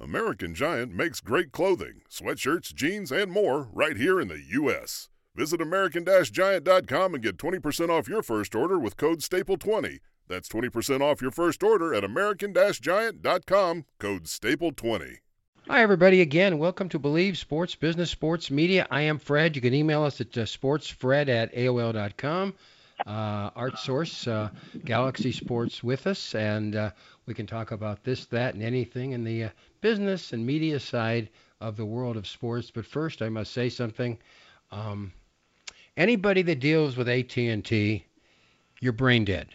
American Giant makes great clothing, sweatshirts, jeans, and more right here in the U.S. Visit American-Giant.com and get 20% off your first order with code STAPLE20. That's 20% off your first order at American-Giant.com, code STAPLE20. Hi, everybody, again. Welcome to Bleav Sports Business Sports Media. I am Fred. You can email us at uh, sportsfred at AOL.com. Uh, Art Source, uh, Galaxy Sports with us, and uh, we can talk about this, that, and anything in the uh, business and media side of the world of sports. But first, I must say something. Um, anybody that deals with AT&T, you're brain dead.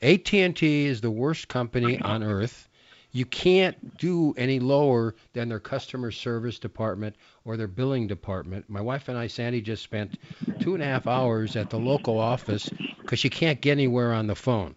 AT&T is the worst company on earth. You can't do any lower than their customer service department or their billing department. My wife and I, Sandy, just spent two and a half hours at the local office because you can't get anywhere on the phone.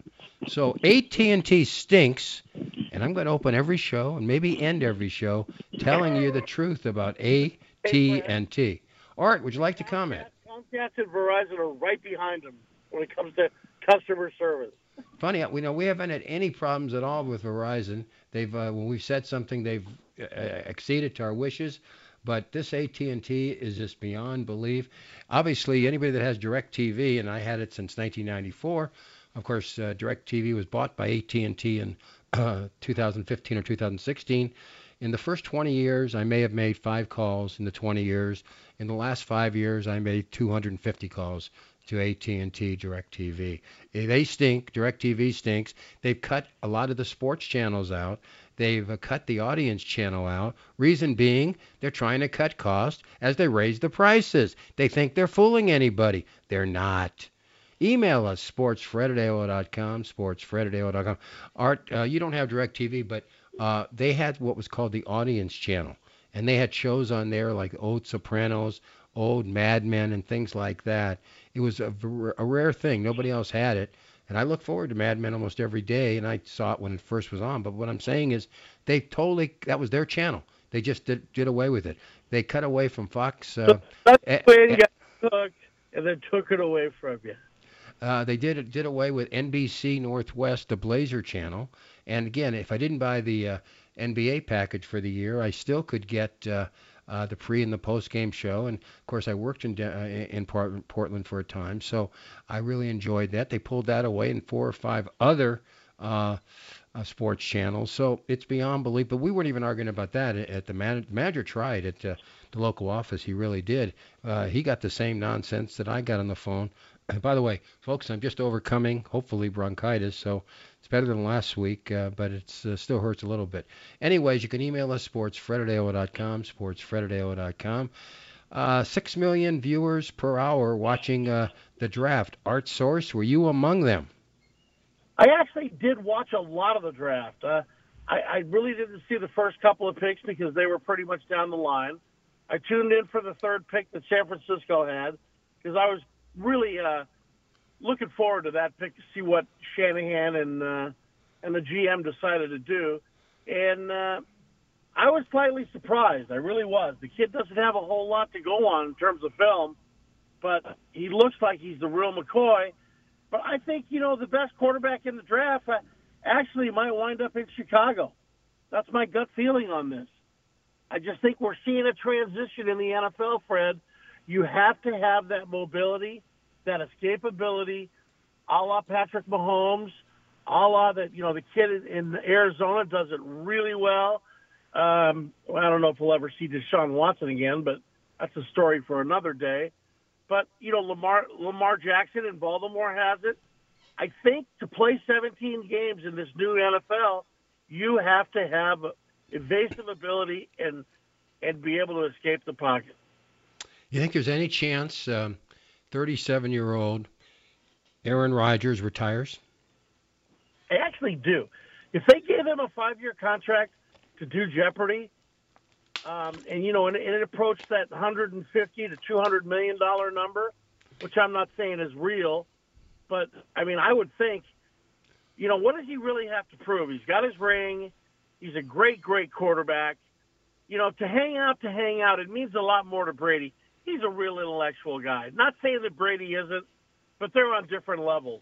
So AT&T stinks, and I'm going to open every show and maybe end every show telling you the truth about AT&T. Art, would you like to comment? Comcast and Verizon are right behind them when it comes to customer service. Funny, we know we haven't had any problems at all with Verizon. They've uh, when we've said something, they've uh, acceded to our wishes. But this AT&T is just beyond belief. Obviously, anybody that has DirecTV, and I had it since 1994. Of course, uh, DirecTV was bought by AT&T in uh, 2015 or 2016. In the first 20 years, I may have made five calls in the 20 years. In the last five years, I made 250 calls to AT&T DirecTV. They stink. DirecTV stinks. They've cut a lot of the sports channels out. They've uh, cut the audience channel out. Reason being, they're trying to cut costs as they raise the prices. They think they're fooling anybody. They're not. Email us, sportsfred at AOL.com, sportsfred at AOL.com. Art, uh, you don't have DirecTV, but uh, they had what was called the audience channel. And they had shows on there like Old Sopranos, Old Mad Men, and things like that. It was a, a rare thing. Nobody else had it. And I look forward to Mad Men almost every day, and I saw it when it first was on. But what I'm saying is, they totally that was their channel. They just did, did away with it. They cut away from Fox. Uh, That's the way you got hooked, and then took it away from you. Uh, they did did away with NBC Northwest, the Blazer channel. And again, if I didn't buy the uh, NBA package for the year, I still could get uh, uh, the pre and the post game show. And of course, I worked in uh, in Portland for a time, so I really enjoyed that. They pulled that away and four or five other. Uh, uh, sports channels, so it's beyond belief. But we weren't even arguing about that at the man- manager. Tried at uh, the local office, he really did. Uh, he got the same nonsense that I got on the phone. By the way, folks, I'm just overcoming, hopefully, bronchitis, so it's better than last week, uh, but it uh, still hurts a little bit. Anyways, you can email us, sportsfred@aol.com, sportsfred@aol.com. Uh, Six million viewers per hour watching uh, the draft. Art Source, were you among them? I actually did watch a lot of the draft. Uh, I, I really didn't see the first couple of picks because they were pretty much down the line. I tuned in for the third pick that San Francisco had because I was really uh, looking forward to that pick to see what Shanahan and uh, and the GM decided to do. And uh, I was slightly surprised. I really was. The kid doesn't have a whole lot to go on in terms of film, but he looks like he's the real McCoy. But I think you know the best quarterback in the draft uh, actually might wind up in Chicago. That's my gut feeling on this. I just think we're seeing a transition in the NFL, Fred. You have to have that mobility that escapability, a la Patrick Mahomes, a la that you know the kid in Arizona does it really well. Um, I don't know if we'll ever see Deshaun Watson again, but that's a story for another day. But you know Lamar Lamar Jackson in Baltimore has it. I think to play 17 games in this new NFL, you have to have evasive ability and and be able to escape the pocket. You think there's any chance um, 37 year old Aaron Rodgers retires? I actually do. If they gave him a five year contract to do Jeopardy, um, and you know, and, and it approached that 150 to 200 million dollar number, which I'm not saying is real, but I mean, I would think, you know, what does he really have to prove? He's got his ring. He's a great, great quarterback. You know, to hang out, to hang out, it means a lot more to Brady he's a real intellectual guy. Not saying that Brady isn't, but they're on different levels.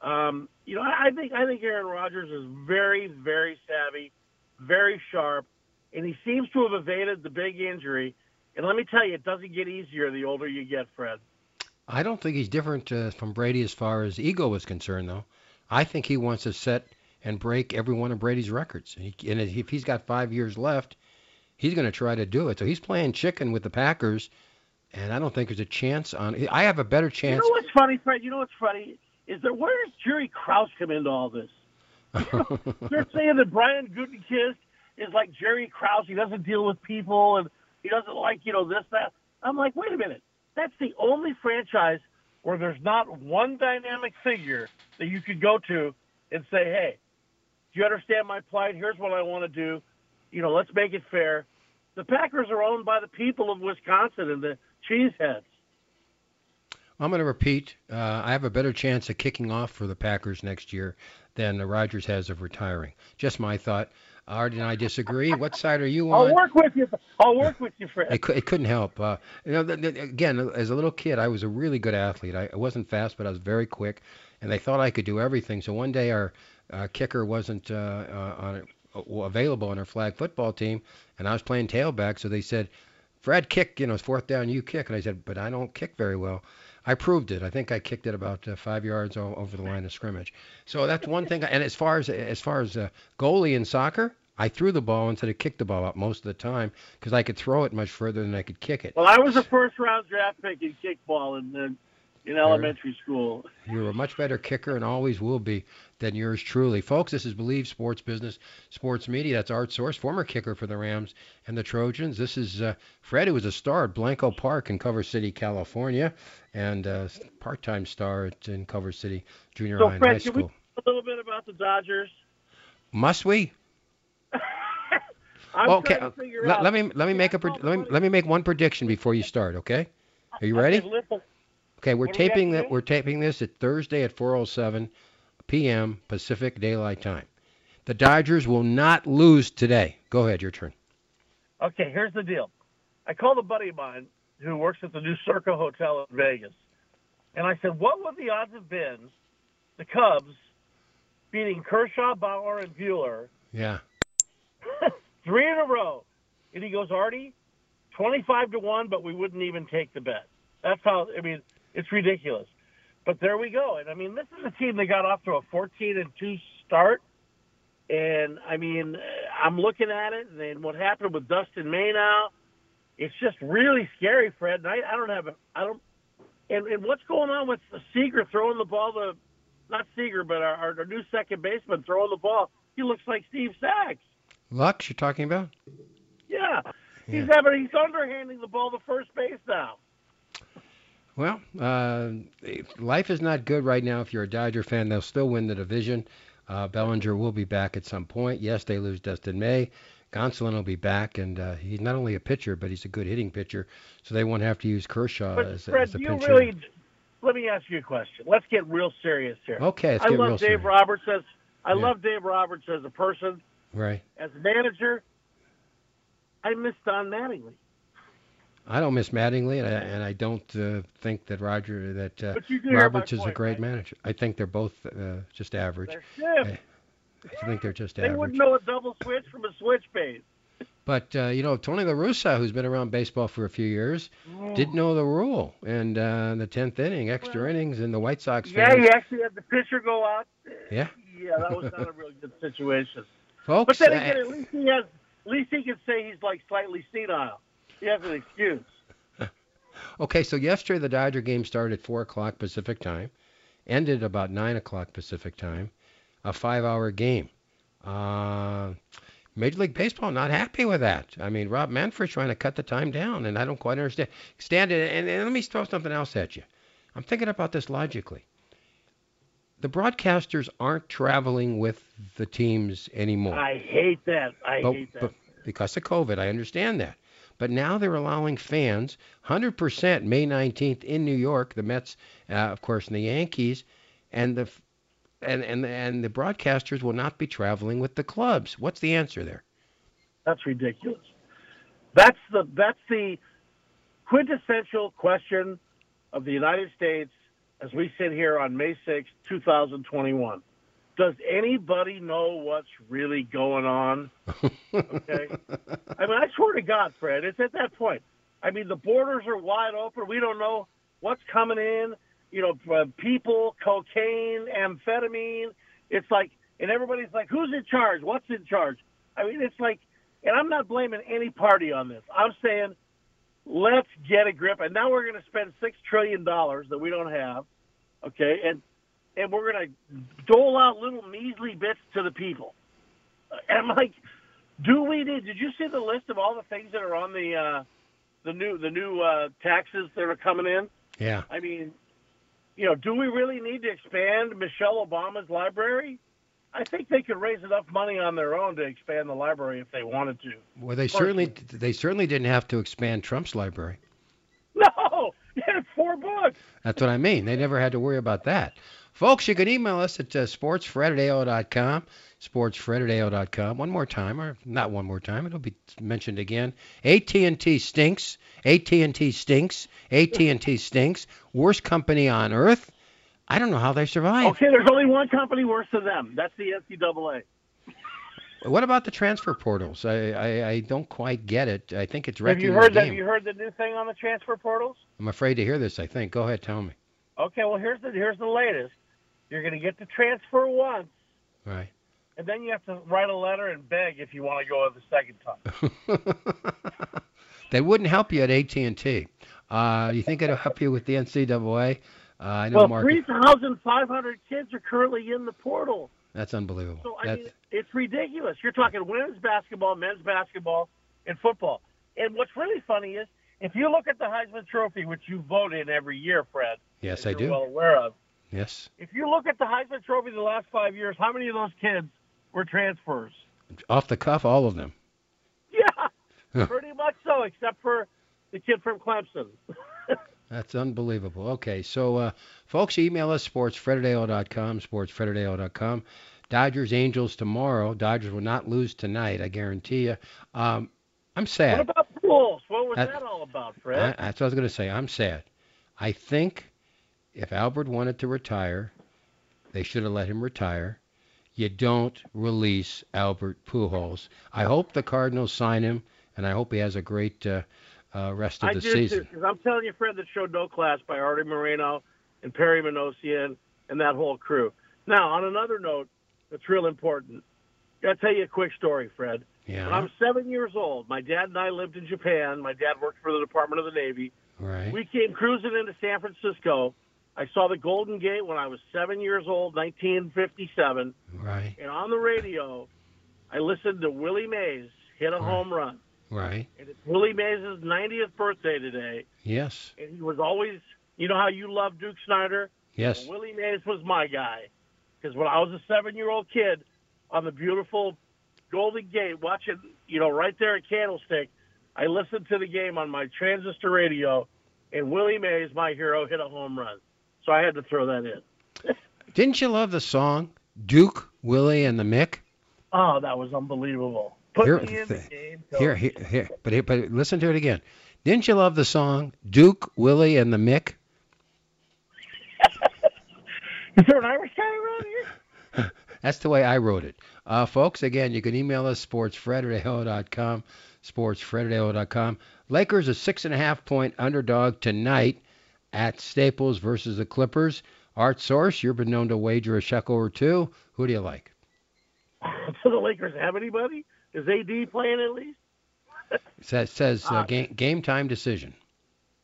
Um, you know, I think I think Aaron Rodgers is very, very savvy, very sharp, and he seems to have evaded the big injury. And let me tell you, it doesn't get easier the older you get, Fred. I don't think he's different uh, from Brady as far as ego is concerned, though. I think he wants to set and break every one of Brady's records. And, he, and if he's got five years left, he's going to try to do it. So he's playing chicken with the Packers, and I don't think there's a chance on. I have a better chance. You know what's funny, Fred? You know what's funny is that where does Jerry Krause come into all this? they're saying that Brian Gutekunst is like Jerry Krause. He doesn't deal with people and he doesn't like you know this that. I'm like, wait a minute. That's the only franchise where there's not one dynamic figure that you could go to and say, hey, do you understand my plight? Here's what I want to do. You know, let's make it fair. The Packers are owned by the people of Wisconsin and the cheeseheads. I'm going to repeat. Uh, I have a better chance of kicking off for the Packers next year than the Rodgers has of retiring. Just my thought. Art and I disagree. What side are you on? I'll work with you. I'll work with you, Fred. It, it couldn't help. Uh, you know, the, the, again, as a little kid, I was a really good athlete. I, I wasn't fast, but I was very quick, and they thought I could do everything. So one day, our uh, kicker wasn't uh, uh on uh, available on our flag football team, and I was playing tailback. So they said, "Fred, kick. You know, it's fourth down. You kick." And I said, "But I don't kick very well." I proved it. I think I kicked it about uh, five yards o- over the line of scrimmage. So that's one thing. And as far as as far as uh, goalie in soccer, I threw the ball instead of kicked the ball out most of the time because I could throw it much further than I could kick it. Well, I was a first round draft pick in kickball in the, in elementary school. You're a much better kicker and always will be than yours truly. Folks, this is Bleav Sports Business Sports Media. That's Art Source, former kicker for the Rams and the Trojans. This is uh, Fred, who was a star at Blanco Park in Culver City, California, and uh, part-time star at, in Culver City Junior so High Fred, and High School. a little bit about the Dodgers? Must we? okay, let, let, me let me make a let me let me make one prediction before you start. Okay, are you ready? Okay, we're taping that. We're taping this at Thursday at 4:07 p.m. Pacific Daylight Time. The Dodgers will not lose today. Go ahead, your turn. Okay, here's the deal. I called a buddy of mine who works at the new Circa Hotel in Vegas, and I said, "What would the odds have been the Cubs beating Kershaw, Bauer, and Buehler?" Yeah. three in a row. And he goes, Artie, 25 to 1, but we wouldn't even take the bet. That's how, I mean, it's ridiculous. But there we go. And I mean, this is a team that got off to a 14 and 2 start. And I mean, I'm looking at it, and what happened with Dustin May now, it's just really scary, Fred. And I, I don't have, a, I don't, and, and what's going on with Seager throwing the ball to, not Seager, but our, our new second baseman throwing the ball? He looks like Steve Sax. Lux, you're talking about? Yeah, he's having he's underhanding the ball to first base now. Well, uh, life is not good right now. If you're a Dodger fan, they'll still win the division. Uh, Bellinger will be back at some point. Yes, they lose Dustin May. Gonsolin will be back, and uh, he's not only a pitcher, but he's a good hitting pitcher. So they won't have to use Kershaw but as, Fred, as a you really. Let me ask you a question. Let's get real serious here. Okay, I love Dave serious. Roberts as I Yeah. love Dave Roberts as a person. Right. As a manager, I miss Don Mattingly. I don't miss Mattingly, and I, and I don't uh, think that Roger that uh, But you do hear my Roberts is a great right? manager. I think they're both uh, just average. They're. I think they're just They average. wouldn't know a double switch from a switch base. But uh, you know, Tony La Russa, who's been around baseball for a few years, didn't know the rule. And uh, in the tenth inning, extra Well, innings, and the White Sox Yeah, fans, he actually had the pitcher go out. Yeah. Yeah, that was not a really good situation. folks. But then again, at least he has. At least he can say he's like slightly senile. He have an excuse. okay, so yesterday the Dodger game started at four o'clock Pacific time, ended about nine o'clock Pacific time, a five-hour game. Uh, Major League Baseball not happy with that. I mean, Rob Manfred's trying to cut the time down, and I don't quite understand. Stand it, and, and let me throw something else at you. I'm thinking about this logically. The broadcasters aren't traveling with the teams anymore. I hate that. I But- hate that. because of COVID, I understand that. But now they're allowing fans 100% May 19th in New York, the Mets, uh, of course, and the Yankees, and the and and and the broadcasters will not be traveling with the clubs. What's the answer there? That's ridiculous. That's the that's the quintessential question of the United States as we sit here on May sixth, 2021. Does anybody know what's really going on? Okay. I mean, I swear to God, Fred, it's at that point. I mean, the borders are wide open. We don't know what's coming in. You know, uh, people, cocaine, amphetamine. It's like, and everybody's like, who's in charge? What's in charge? I mean, it's like, and I'm not blaming any party on this. I'm saying, let's get a grip. And now we're going to spend six trillion dollars that we don't have, okay? And and we're going to dole out little measly bits to the people. And I'm like, do we need? Did you see the list of all the things that are on the uh, the new the new uh, taxes that are coming in? Yeah. I mean, you know, do we really need to expand Michelle Obama's library? I think they could raise enough money on their own to expand the library if they wanted to. Well, they certainly they certainly didn't have to expand Trump's library. No, he had four books. That's what I mean. They never had to worry about that. Folks, you can email us at uh, sportsfred at AOL.com, sportsfred at AOL.com. One more time, or not one more time, it'll be mentioned again. AT&T stinks. AT&T stinks. AT&T stinks. Worst company on earth. I don't know how they survive. Okay, there's only one company worse than them. That's the NCAA. What about the transfer portals? I, I, I don't quite get it. I think it's Have you heard the that? game. You heard the new thing on the transfer portals? I'm afraid to hear this. I think. Go ahead, tell me. Okay, well here's the here's the latest. You're going to get to transfer once, Right. and then you have to write a letter and beg if you want to go the second time. they wouldn't help you at AT&T. Uh, you think it'll help you with the NCAA? Uh, I know Well, Mark. 3,500 kids are currently in the portal. That's unbelievable. So I That- mean, it's ridiculous. You're talking women's basketball, men's basketball, and football. And what's really funny is if you look at the Heisman Trophy, which you vote in every year, Fred, yes, I do. well aware of. Yes. If you look at the Heisman Trophy the last five years, how many of those kids were transfers? Off the cuff, all of them. Yeah, pretty much so, except for the kid from Clemson. That's unbelievable. Okay, so uh, folks, email us sportsfrederdale.com, sportsfrederdale.com. Dodgers Angels tomorrow. Dodgers will not lose tonight, I guarantee you. Um, I'm sad. what about Bulls? What was That- that all about, I, Fred? that's what I was going to say. I'm sad. I think if Albert wanted to retire, they should have let him retire. You don't release Albert Pujols. I hope the Cardinals sign him, and I hope he has a great uh, uh, rest of I the do season. too, I'm telling you, Fred, that showed no class by Arte Moreno and Perry Minasian and that whole crew. Now, on another note, that's real important. Got to tell you a quick story, Fred. When I Yeah. was seven years old, my dad and I lived in Japan. My dad worked for the Department of the Navy. Right. We came cruising into San Francisco. I saw the Golden Gate when I was seven years old, 1957. Right. And on the radio, I listened to Willie Mays hit a Right. home run. Right. And it's Willie Mays' 90th birthday today. Yes. And he was always, you know how you love Duke Snider? Yes. Well, Willie Mays was my guy. Because when I was a seven year old kid on the beautiful Golden Gate, watching, you know, right there at Candlestick, I listened to the game on my transistor radio, and Willie Mays, my hero, hit a home run. So I had to throw that in. Didn't you love the song Duke, Willie, and the Mick? Oh, that was unbelievable. Put Here- me in the game. Coach. Here, here, here. But here, but listen to it again. Didn't you love the song Duke, Willie, and the Mick? Is there an Irish guy around here? That's the way I wrote it. Uh, folks, again, you can email us sportsfred@aol.com, sportsfred@aol.com. Lakers a six and a half point underdog tonight at Staples versus the Clippers. Art Source, you've been known to wager a shekel or two. Who do you like? Do the Lakers have anybody? Is AD playing at least? Says says uh, Ah. game game time decision.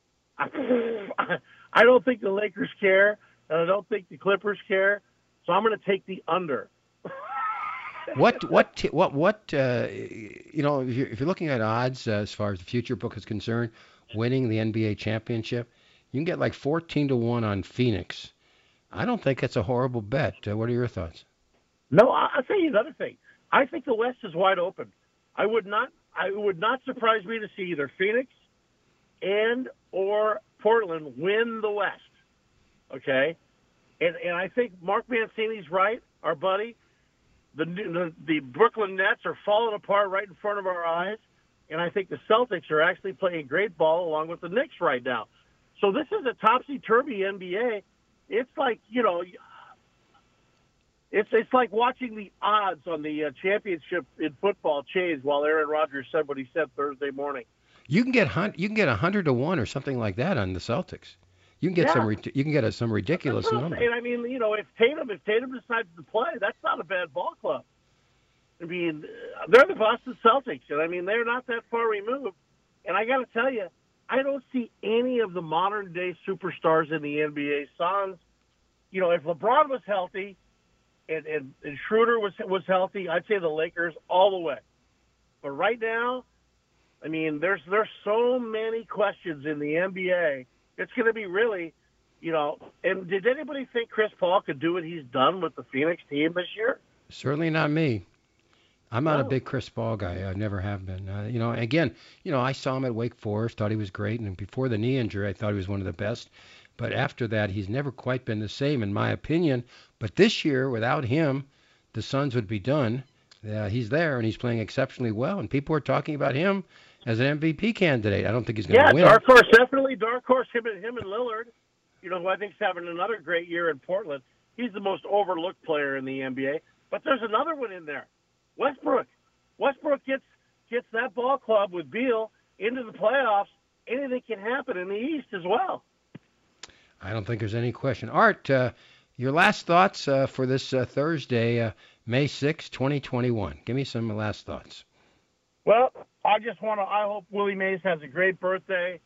I don't think the Lakers care, and I don't think the Clippers care. So I'm going to take the under. What what t- what what uh, you know if you're, if you're looking at odds uh, as far as the future book is concerned, winning the NBA championship, you can get like 14 to one on Phoenix. I don't think that's a horrible bet. Uh, what are your thoughts? No, I'll tell you another thing. I think the West is wide open. I would not. I would not surprise me to see either Phoenix and or Portland win the West. Okay, and and I think Mark Mancini's right, our buddy. The the, the Brooklyn Nets are falling apart right in front of our eyes, and I think the Celtics are actually playing great ball along with the Knicks right now. So this is a topsy turvy NBA. It's like you know it's it's like watching the odds on the uh, championship in football change while Aaron Rodgers said what he said Thursday morning. You can get hun- you can get a hundred to one or something like that on the Celtics. You can get Yeah. some ri- you can get a, some ridiculous That's what I'm number. saying. I mean, you know, if Tatum if Tatum decides to play, that's not a bad ball club. I mean, they're the Boston Celtics, and I mean they're not that far removed. And I got to tell you, I don't see any of the modern day superstars in the NBA. Sans, you know, if LeBron was healthy, and, and, and Schroeder was was healthy, I'd say the Lakers all the way. But right now, I mean, there's there's so many questions in the NBA. It's going to be really, you know. And did anybody think Chris Paul could do what he's done with the Phoenix team this year? Certainly not me. I'm not a big Chris Paul guy. I never have been. Uh, you know, again, you know, I saw him at Wake Forest, thought he was great, and before the knee injury, I thought he was one of the best. But after that, he's never quite been the same, in my opinion. But this year, without him, the Suns would be done. Uh, he's there, and he's playing exceptionally well, and people are talking about him as an MVP candidate. I don't think he's going to Yeah, win. Yeah, dark horse, definitely dark horse. Him and him and Lillard, you know, who I think's having another great year in Portland. He's the most overlooked player in the NBA. But there's another one in there, Westbrook. Westbrook gets gets that ball club with Beal into the playoffs. Anything can happen in the East as well. I don't think there's any question. Art, uh, your last thoughts uh, for this uh, Thursday, uh, May 6, 2021. Give me some last thoughts. Well, I just want to. I hope Willie Mays has a great birthday.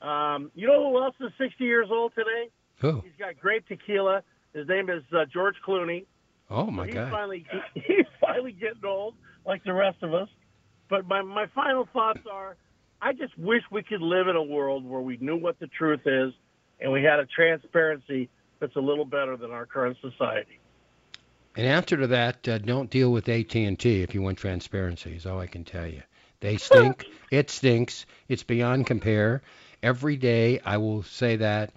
Um, you know who else is 60 years old today? Who? He's got great tequila. His name is uh, George Clooney. Oh my he's God. finally he's finally getting old, like the rest of us. But my my final thoughts are, I just wish we could live in a world where we knew what the truth is, and we had a transparency that's a little better than our current society. In answer to that, uh, don't deal with AT&T if you want transparency. Is all I can tell you. They stink. it stinks. It's beyond compare. Every day I will say that.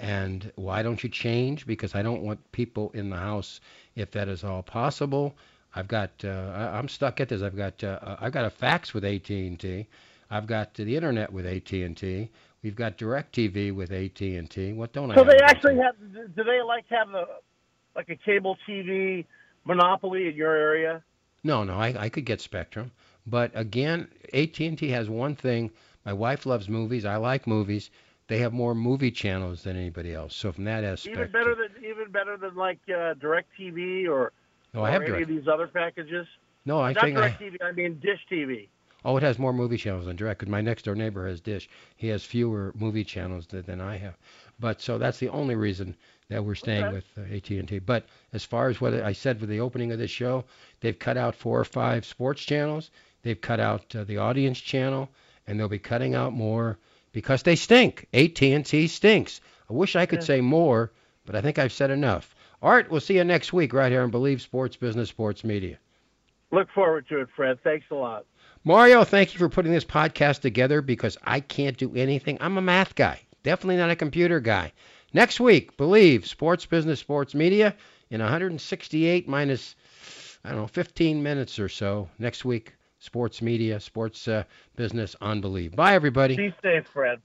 And why don't you change? Because I don't want people in the house if that is all possible. I've got uh, I, I'm stuck at this. I've got uh, I've got a fax with AT&T. I've got the internet with AT&T. We've got DirecTV with AT&T. What don't I? So they actually have. Do they like have a like a cable TV monopoly in your area? No, no, I, I could get Spectrum, but again, AT&T has one thing. My wife loves movies. I like movies. They have more movie channels than anybody else. So from that aspect, Even better than even better than like uh, DirecTV or, no, or I have any direct. of these other packages. No, I Not think I, DirecTV. I mean Dish TV. oh, it has more movie channels than direct. 'cause my next door neighbor has Dish. He has fewer movie channels than, than I have. But so that's the only reason that we're staying Okay. with uh, AT&T. But as far as what I said with the opening of this show, they've cut out four or five sports channels. They've cut out uh, the audience channel, and they'll be cutting out more because they stink. AT&T stinks. I wish I could Yeah. say more, but I think I've said enough. Art, we'll see you next week right here on Bleav Sports Business Sports Media. Look forward to it, Fred. Thanks a lot. Mario, thank you for putting this podcast together because I can't do anything. I'm a math guy, definitely not a computer guy. Next week, Bleav sports business, sports media in 168 minus, I don't know, 15 minutes or so. Next week, sports media, sports uh, business on Bleav. Bye, everybody. Be safe, Fred.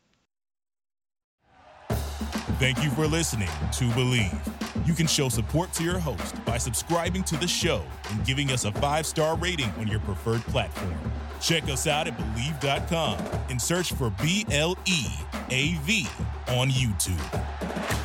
Thank you for listening to Bleav. You can show support to your host by subscribing to the show and giving us a five star rating on your preferred platform. Check us out at Bleav.com and search for B L E A V on YouTube.